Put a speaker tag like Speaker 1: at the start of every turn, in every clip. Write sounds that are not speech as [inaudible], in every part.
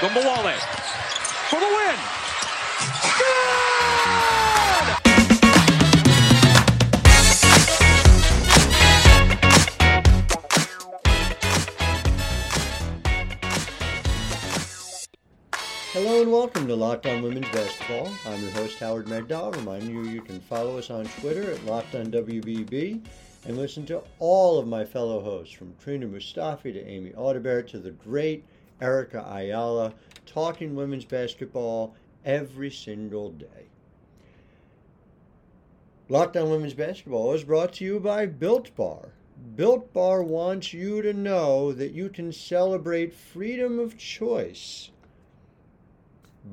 Speaker 1: Ogunbowale for the win.
Speaker 2: Hello and welcome to Locked On Women's Basketball. I'm your host Howard Megdal. Reminding you you can follow us on Twitter at Locked On WBB and listen to all of my fellow hosts from Trina Mustafi to Amy Audibert to the great Erica Ayala talking women's basketball every single day. Locked On Women's Basketball is brought to you by Built Bar. Built Bar wants you to know that you can celebrate freedom of choice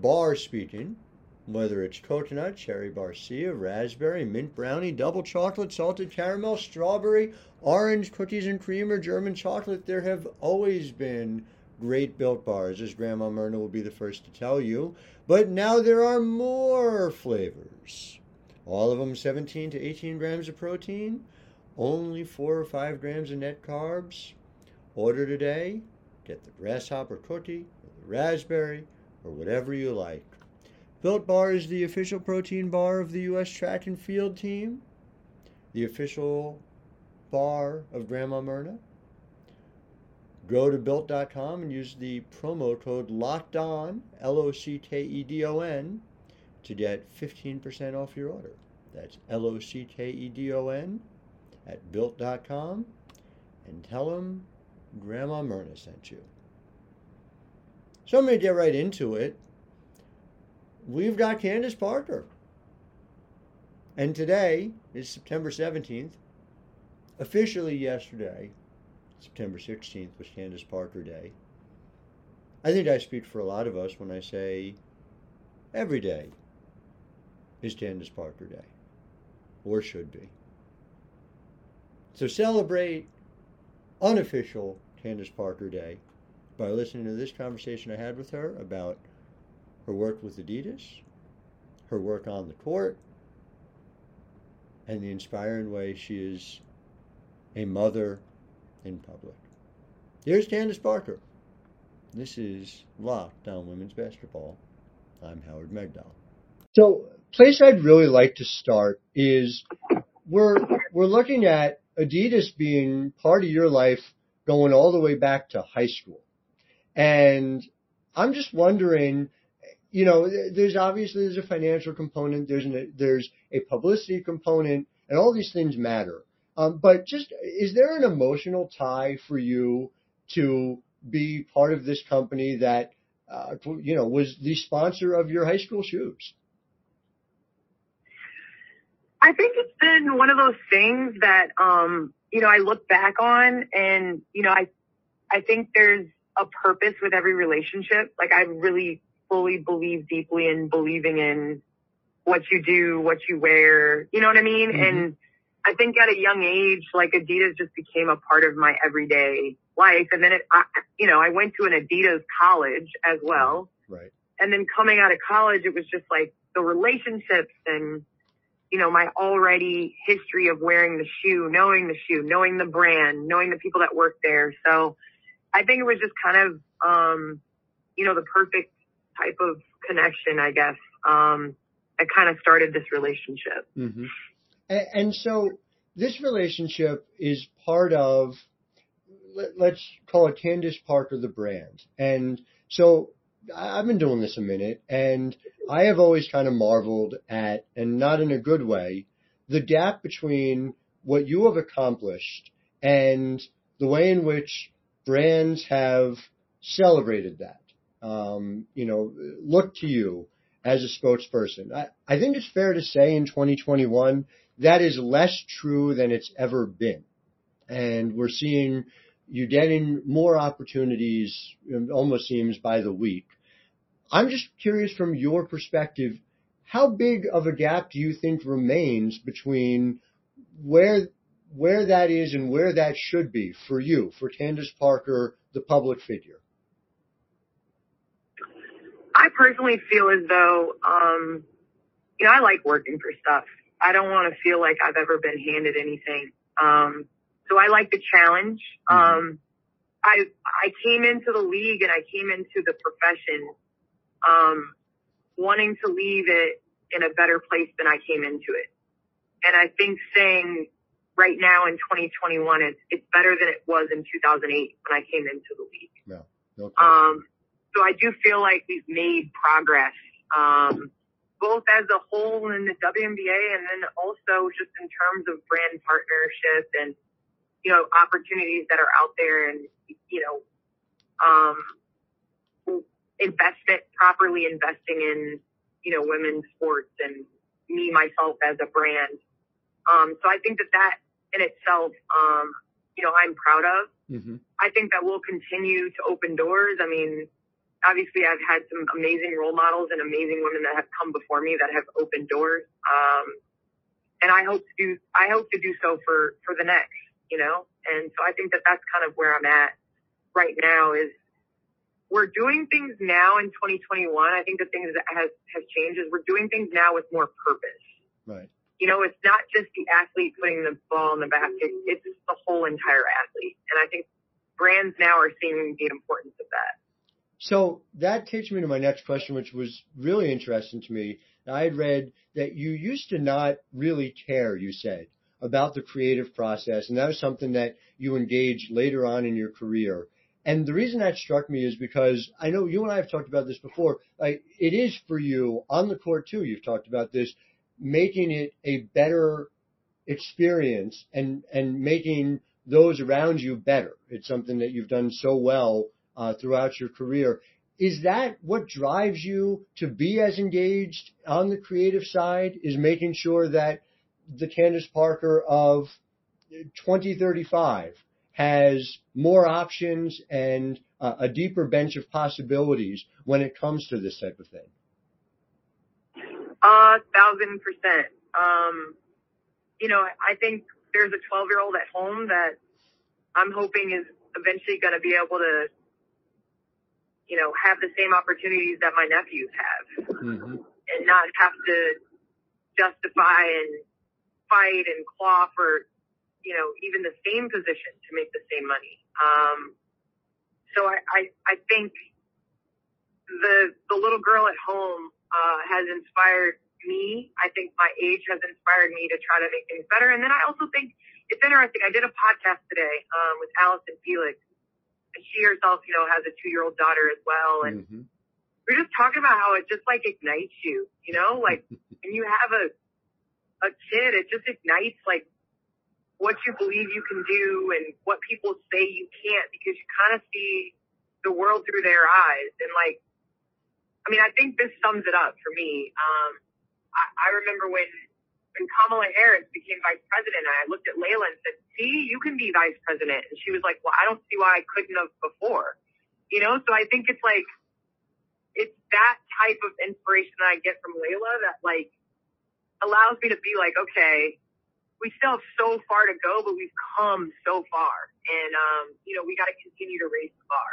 Speaker 2: bar speaking, whether it's coconut, cherry barcia, raspberry, mint brownie, double chocolate, salted caramel, strawberry, orange, cookies and cream, or German chocolate, there have always been great built bars, as Grandma Myrna will be the first to tell you. But now there are more flavors. All of them 17 to 18 grams of protein, only 4 or 5 grams of net carbs. Order today, get the grasshopper cookie, the raspberry, or whatever you like. Built Bar is the official protein bar of the U.S. track and field team, the official bar of Grandma Myrna. Go to built.com and use the promo code LOCKED ON, L O C K E D O N, to get 15% off your order. That's L O C K E D O N at built.com and tell them Grandma Myrna sent you. So I'm going to get right into it. We've got Candace Parker. And today is September 17th. Officially yesterday, September 16th, was Candace Parker Day. I think I speak for a lot of us when I say every day is Candace Parker Day, or should be. So celebrate unofficial Candace Parker Day by listening to this conversation I had with her about her work with Adidas, her work on the court, and the inspiring way she is a mother in public. Here's Candace Parker. This is Locked on Women's Basketball. I'm Howard Megdal. So, place I'd really like to start is we're we're looking at Adidas being part of your life going all the way back to high school. And I'm just wondering, you know, there's obviously there's a financial component, there's an, there's a publicity component, and all these things matter. Um, but just is there an emotional tie for you to be part of this company that uh, you know was the sponsor of your high school shoes?
Speaker 3: I think it's been one of those things that um, you know I look back on, and you know I I think there's a purpose with every relationship. Like I really fully believe deeply in believing in what you do, what you wear. You know what I mean? Mm-hmm. And I think at a young age, like Adidas just became a part of my everyday life. And then it, I, you know, I went to an Adidas college as well.
Speaker 2: Right.
Speaker 3: And then coming out of college, it was just like the relationships and, you know, my already history of wearing the shoe, knowing the shoe, knowing the brand, knowing the people that work there. So I think it was just kind of, um, you know, the perfect type of connection, I guess, um, that kind of started this relationship.
Speaker 2: Mm-hmm. And, so this relationship is part of, let, us call it Candace Parker, the brand. And so I've been doing this a minute and I have always kind of marveled at, and not in a good way, the gap between what you have accomplished and the way in which brands have celebrated that. Um, you know, look to you as a spokesperson. I, I think it's fair to say in 2021 that is less true than it's ever been. And we're seeing you getting more opportunities, it almost seems by the week. I'm just curious from your perspective, how big of a gap do you think remains between where where that is and where that should be for you, for Candace Parker, the public figure?
Speaker 3: I personally feel as though, um, you know, I like working for stuff. I don't want to feel like I've ever been handed anything. Um, so I like the challenge. Mm-hmm. Um, I I came into the league and I came into the profession um, wanting to leave it in a better place than I came into it. And I think saying right now in 2021, it's it's better than it was in 2008 when I came into the league.
Speaker 2: Yeah. Okay.
Speaker 3: Um, so I do feel like we've made progress, um, both as a whole in the WNBA and then also just in terms of brand partnership and, you know, opportunities that are out there and, you know, um, investment, properly investing in, you know, women's sports and me, myself as a brand. Um, so I think that that in itself, um, you know, I'm proud of.
Speaker 2: hmm
Speaker 3: I think that will continue to open doors. I mean, obviously I've had some amazing role models and amazing women that have come before me that have opened doors. Um, and I hope to do, I hope to do so for, for the next, you know? And so I think that that's kind of where I'm at right now is we're doing things now in 2021. I think the things that has, has changed is we're doing things now with more purpose.
Speaker 2: Right.
Speaker 3: You know, it's not just the athlete putting the ball in the basket. It's the whole entire athlete. And I think brands now are seeing the importance of that.
Speaker 2: So that takes me to my next question, which was really interesting to me. I had read that you used to not really care, you said, about the creative process, and that was something that you engaged later on in your career. And the reason that struck me is because I know you and I have talked about this before. Like it is for you on the court too. You've talked about this, making it a better experience and and making those around you better. It's something that you've done so well uh, throughout your career. Is that what drives you to be as engaged on the creative side? Is making sure that the Candace Parker of 2035 has more options and uh, a deeper bench of possibilities when it comes to this type of thing?
Speaker 3: A thousand percent. Um, you know, I think there's a 12 year old at home that I'm hoping is eventually going to be able to, you know, have the same opportunities that my nephews have
Speaker 2: Mm-hmm.
Speaker 3: and not have to justify and fight and claw for, you know, even the same position to make the same money. Um, so I, I, I think the, the little girl at home, uh, has inspired me. I think my age has inspired me to try to make things better. And then I also think it's interesting. I did a podcast today, um, with Allison Felix she herself, you know, has a two year old daughter as well. And
Speaker 2: Mm-hmm.
Speaker 3: we're just talking about how it just like ignites you, you know, [laughs] like when you have a, a kid, it just ignites like what you believe you can do and what people say you can't because you kind of see the world through their eyes. And like, I mean, I think this sums it up for me. Um, I, I remember when, when Kamala Harris became vice president, I looked at Lailaa and said, see, you can be vice president. And she was like, well, I don't see why I couldn't have before. You know, so I think it's like, it's that type of inspiration that I get from Lailaa that like allows me to be like, okay, we still have so far to go, but we've come so far. And, um, you know, we got to continue to raise the bar.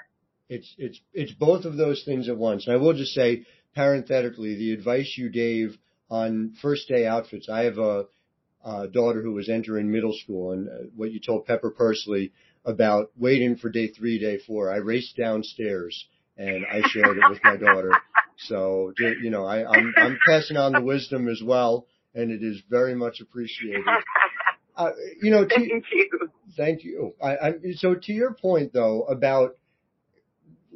Speaker 2: It's it's it's both of those things at once. And I will just say, parenthetically, the advice you gave on first day outfits. I have a, a daughter who was entering middle school, and uh, what you told Pepper Persley about waiting for day three, day four. I raced downstairs and I shared it with my daughter. So you know, I, I'm I'm passing on the wisdom as well, and it is very much appreciated. Uh, you know, to,
Speaker 3: Thank you.
Speaker 2: Thank you. I, I, so to your point though about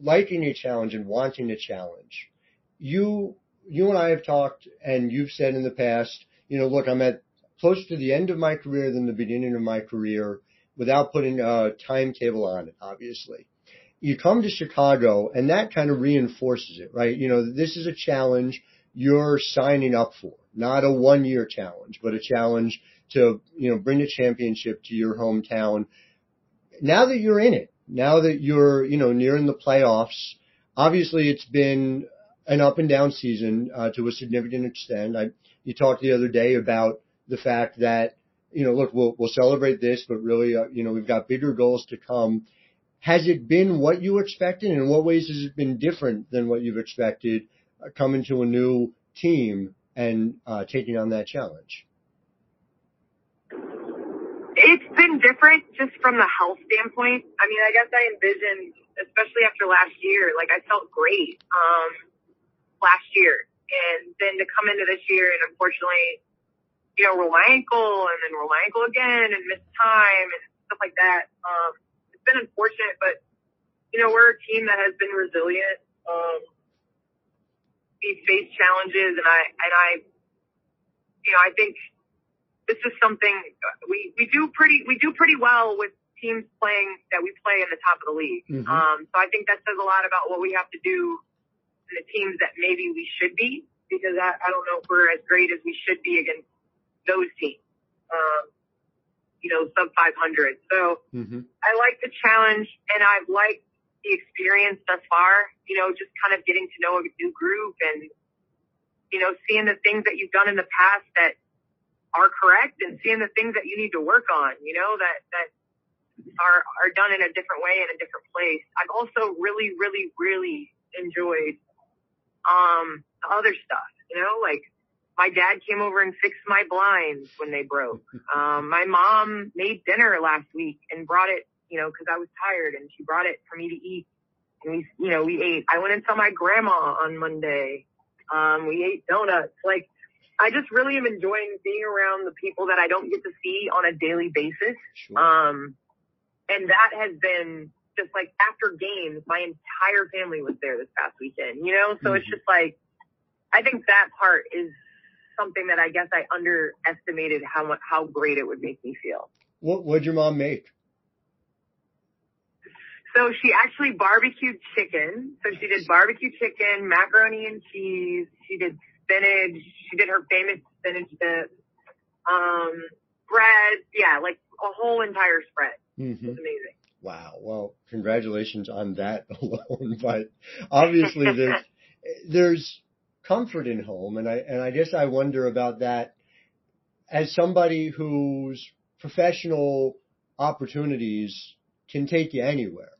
Speaker 2: liking a challenge and wanting a challenge, you you and I have talked, and you've said in the past, you know, look, I'm at closer to the end of my career than the beginning of my career, without putting a timetable on it. Obviously, you come to Chicago, and that kind of reinforces it, right? You know, this is a challenge you're signing up for, not a one year challenge, but a challenge to, you know, bring a championship to your hometown. Now that you're in it, now that you're, you know, nearing the playoffs, obviously it's been an up and down season uh, to a significant extent. I, you talked the other day about the fact that, you know, look, we'll, we'll celebrate this, but really, uh, you know, we've got bigger goals to come. Has it been what you expected? In what ways has it been different than what you've expected uh, coming to a new team and uh, taking on that challenge?
Speaker 3: It's been different just from the health standpoint. I mean, I guess I envisioned, especially after last year, like I felt great, um, last year. And then to come into this year and unfortunately, you know, roll my ankle and then roll my ankle again and miss time and stuff like that. Um, it's been unfortunate, but you know, we're a team that has been resilient. Um, we face challenges and I, and I, you know, I think this is something we, we do pretty, we do pretty well with teams playing that we play in the top of the league.
Speaker 2: Mhm.
Speaker 3: Um, so I think that says a lot about what we have to do the teams that maybe we should be because I, I don't know if we're as great as we should be against those teams. Um, you know, sub 500. So
Speaker 2: hmm
Speaker 3: I like the challenge and I've liked the experience thus far, you know, just kind of getting to know a new group and, you know, seeing the things that you've done in the past that are correct and seeing the things that you need to work on, you know, that, that are, are done in a different way in a different place. I've also really, really, really enjoyed, um, the other stuff, you know, like my dad came over and fixed my blinds when they broke. [laughs] Um, my mom made dinner last week and brought it, you know, cause I was tired and she brought it for me to eat. And we, you know, we ate. I went and saw my grandma on Monday. Um, we ate donuts. Like, I just really am enjoying being around the people that I don't get to see on a daily basis.
Speaker 2: Sure.
Speaker 3: Um, and that has been just like after games, my entire family was there this past weekend, you know? So it's
Speaker 2: Mhm.
Speaker 3: just like, I think that part is something that I guess I underestimated how much, how great it would make me feel.
Speaker 2: what would your mom make?
Speaker 3: So she actually barbecued chicken. So she did barbecue chicken, macaroni and cheese. She did spinach. She did her famous spinach dip. Um, bread. Yeah, like a whole entire spread.
Speaker 2: hmm
Speaker 3: It was amazing.
Speaker 2: Wow. Well, congratulations on that [laughs] alone. But obviously there's, [laughs] there's comfort in home. And I, and I guess I wonder about that as somebody whose professional opportunities can take you anywhere,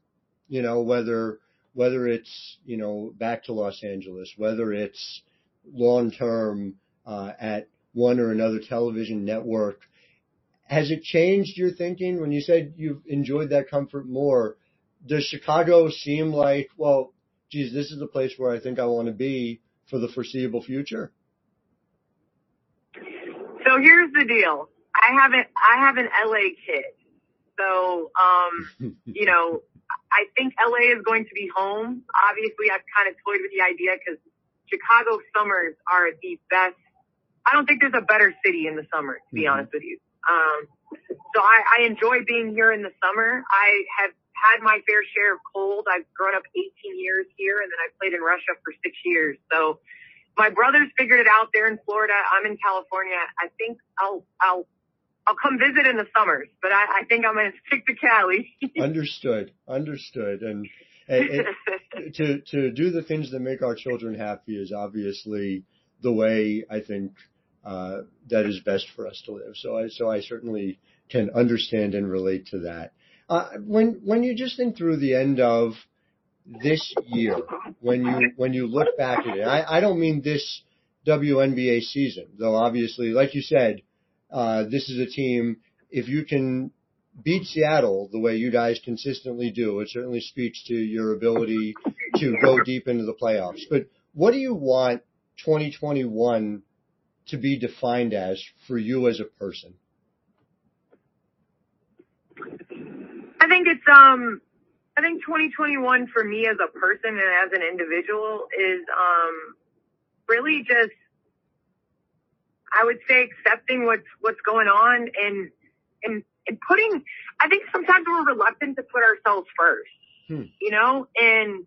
Speaker 2: you know, whether, whether it's, you know, back to Los Angeles, whether it's long term, uh, at one or another television network. Has it changed your thinking when you said you've enjoyed that comfort more? Does Chicago seem like, well, geez, this is the place where I think I want to be for the foreseeable future?
Speaker 3: So here's the deal. I haven't, I have an LA kid. So, um, [laughs] you know, I think LA is going to be home. Obviously, I've kind of toyed with the idea because Chicago summers are the best. I don't think there's a better city in the summer, to be
Speaker 2: Mhm.
Speaker 3: honest with you. Um, so I, I enjoy being here in the summer. I have had my fair share of cold. I've grown up 18 years here and then I played in Russia for six years. So my brothers figured it out there in Florida. I'm in California. I think I'll, I'll, I'll come visit in the summers, but I, I think I'm going [laughs] to stick to Cali. [laughs]
Speaker 2: understood, understood. And, and, and [laughs] to, to do the things that make our children happy is obviously the way I think, uh, that is best for us to live. So I, so I certainly can understand and relate to that. Uh, when, when you just think through the end of this year, when you, when you look back at it, I, I don't mean this WNBA season, though obviously, like you said, uh, this is a team, if you can beat Seattle the way you guys consistently do, it certainly speaks to your ability to go deep into the playoffs. But what do you want 2021 to be defined as for you as a person?
Speaker 3: I think it's um I think 2021 for me as a person and as an individual is um really just I would say accepting what's what's going on and and and putting I think sometimes we're reluctant to put ourselves first.
Speaker 2: Hmm.
Speaker 3: You know, and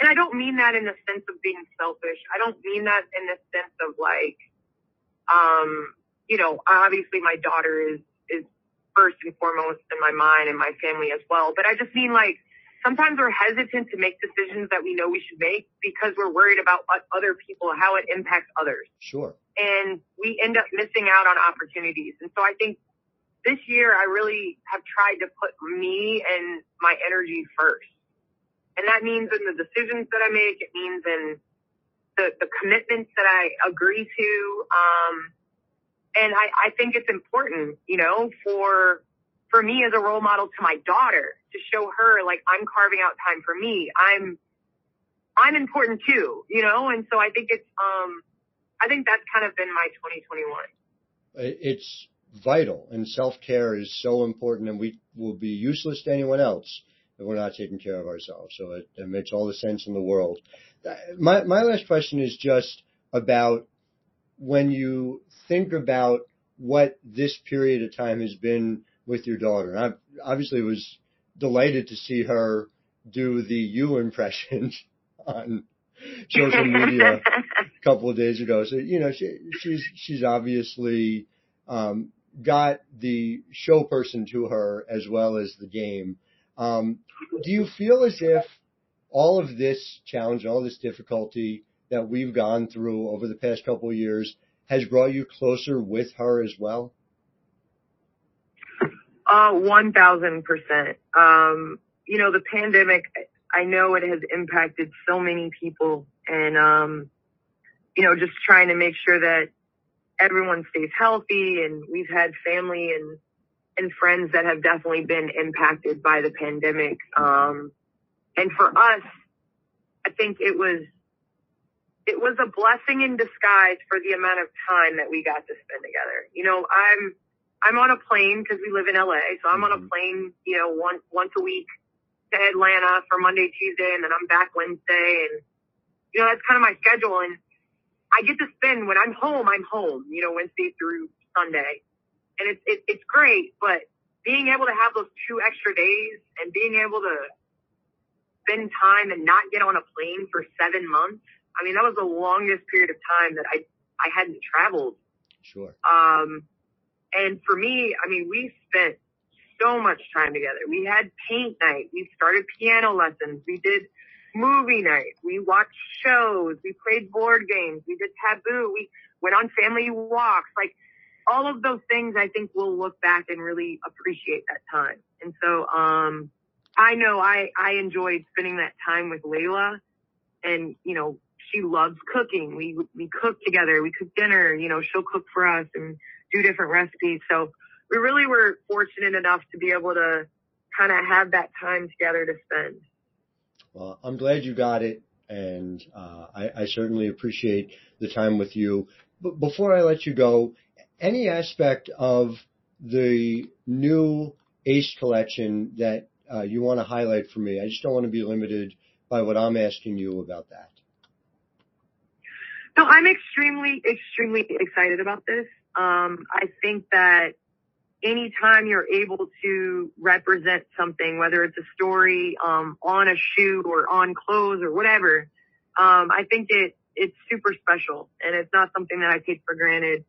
Speaker 3: and I don't mean that in the sense of being selfish. I don't mean that in the sense of like um you know, obviously my daughter is is first and foremost in my mind and my family as well. But I just mean like sometimes we're hesitant to make decisions that we know we should make because we're worried about what other people, how it impacts others.
Speaker 2: Sure.
Speaker 3: And we end up missing out on opportunities. And so I think this year I really have tried to put me and my energy first. And that means in the decisions that I make, it means in the, the commitments that I agree to. Um, and I, I think it's important, you know, for for me as a role model to my daughter to show her like I'm carving out time for me. I'm, I'm important too, you know? And so I think it's, um, I think that's kind of been my 2021.
Speaker 2: It's vital and self-care is so important and we will be useless to anyone else if we're not taking care of ourselves. So it, it makes all the sense in the world. My, my last question is just about when you think about what this period of time has been with your daughter. I obviously was delighted to see her do the you impression [laughs] on social media a couple of days ago. So, you know, she, she's, she's obviously, um, got the show person to her as well as the game. Um, do you feel as if all of this challenge, all this difficulty that we've gone through over the past couple of years has brought you closer with her as well?
Speaker 3: Uh, 1000%. Um, you know, the pandemic, I know it has impacted so many people and, um, you know, just trying to make sure that everyone stays healthy and we've had family and, and friends that have definitely been impacted by the pandemic. Um, and for us, I think it was, it was a blessing in disguise for the amount of time that we got to spend together. You know, I'm, I'm on a plane because we live in LA. So I'm on a mm-hmm. plane, you know, once, once a week to Atlanta for Monday, Tuesday, and then I'm back Wednesday. And, you know, that's kind of my schedule. And I get to spend when I'm home, I'm home, you know, Wednesday through Sunday. And it's, it, it's great, but being able to have those two extra days and being able to spend time and not get on a plane for seven months. I mean, that was the longest period of time that I, I hadn't traveled.
Speaker 2: Sure.
Speaker 3: Um, and for me, I mean, we spent so much time together. We had paint night. We started piano lessons. We did movie night. We watched shows. We played board games. We did taboo. We went on family walks. Like all of those things, I think we'll look back and really appreciate that time. And so, um, I know I, I enjoyed spending that time with Lailaa and, you know, she loves cooking. We, we cook together. We cook dinner, you know, she'll cook for us and do different recipes. So we really were fortunate enough to be able to kind of have that time together to spend.
Speaker 2: Well, I'm glad you got it, and uh, I, I, certainly appreciate the time with you. But before I let you go, any aspect of the new Ace collection that uh, you want to highlight for me? I just don't want to be limited by what I'm asking you about that.
Speaker 3: No, I'm extremely, extremely excited about this. Um, I think that anytime you're able to represent something, whether it's a story um, on a shoe or on clothes or whatever, um, I think it it's super special and it's not something that I take for granted.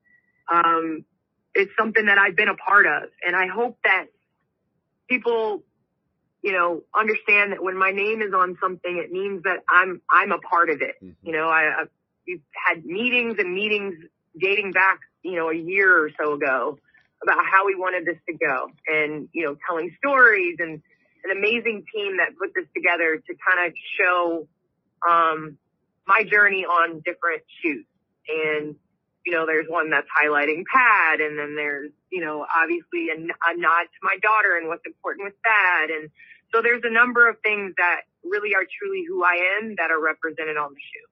Speaker 3: Um, it's something that I've been a part of, and I hope that people, you know, understand that when my name is on something, it means that I'm I'm a part of it. Mm-hmm. You know, I, I've, we've had meetings and meetings dating back, you know, a year or so ago about how we wanted this to go and, you know, telling stories and an amazing team that put this together to kind of show, um, my journey on different shoots. And, you know, there's one that's highlighting Pat and then there's, you know, obviously a, a nod to my daughter and what's important with that. And so there's a number of things that really are truly who I am that are represented on the shoe.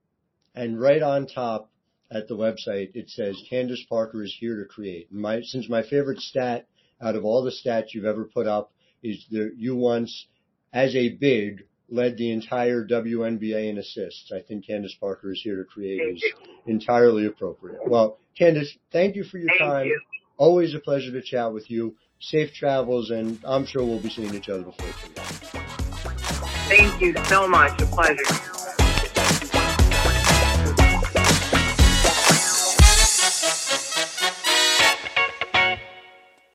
Speaker 2: And right on top, at the website, it says Candace Parker is here to create. My, since my favorite stat out of all the stats you've ever put up is that you once, as a big, led the entire WNBA in assists. I think Candace Parker is here to create is entirely appropriate. Well, Candace, thank you for your
Speaker 3: thank
Speaker 2: time.
Speaker 3: You.
Speaker 2: Always a pleasure to chat with you. Safe travels, and I'm sure we'll be seeing each other before too long.
Speaker 3: Thank you so much. A pleasure.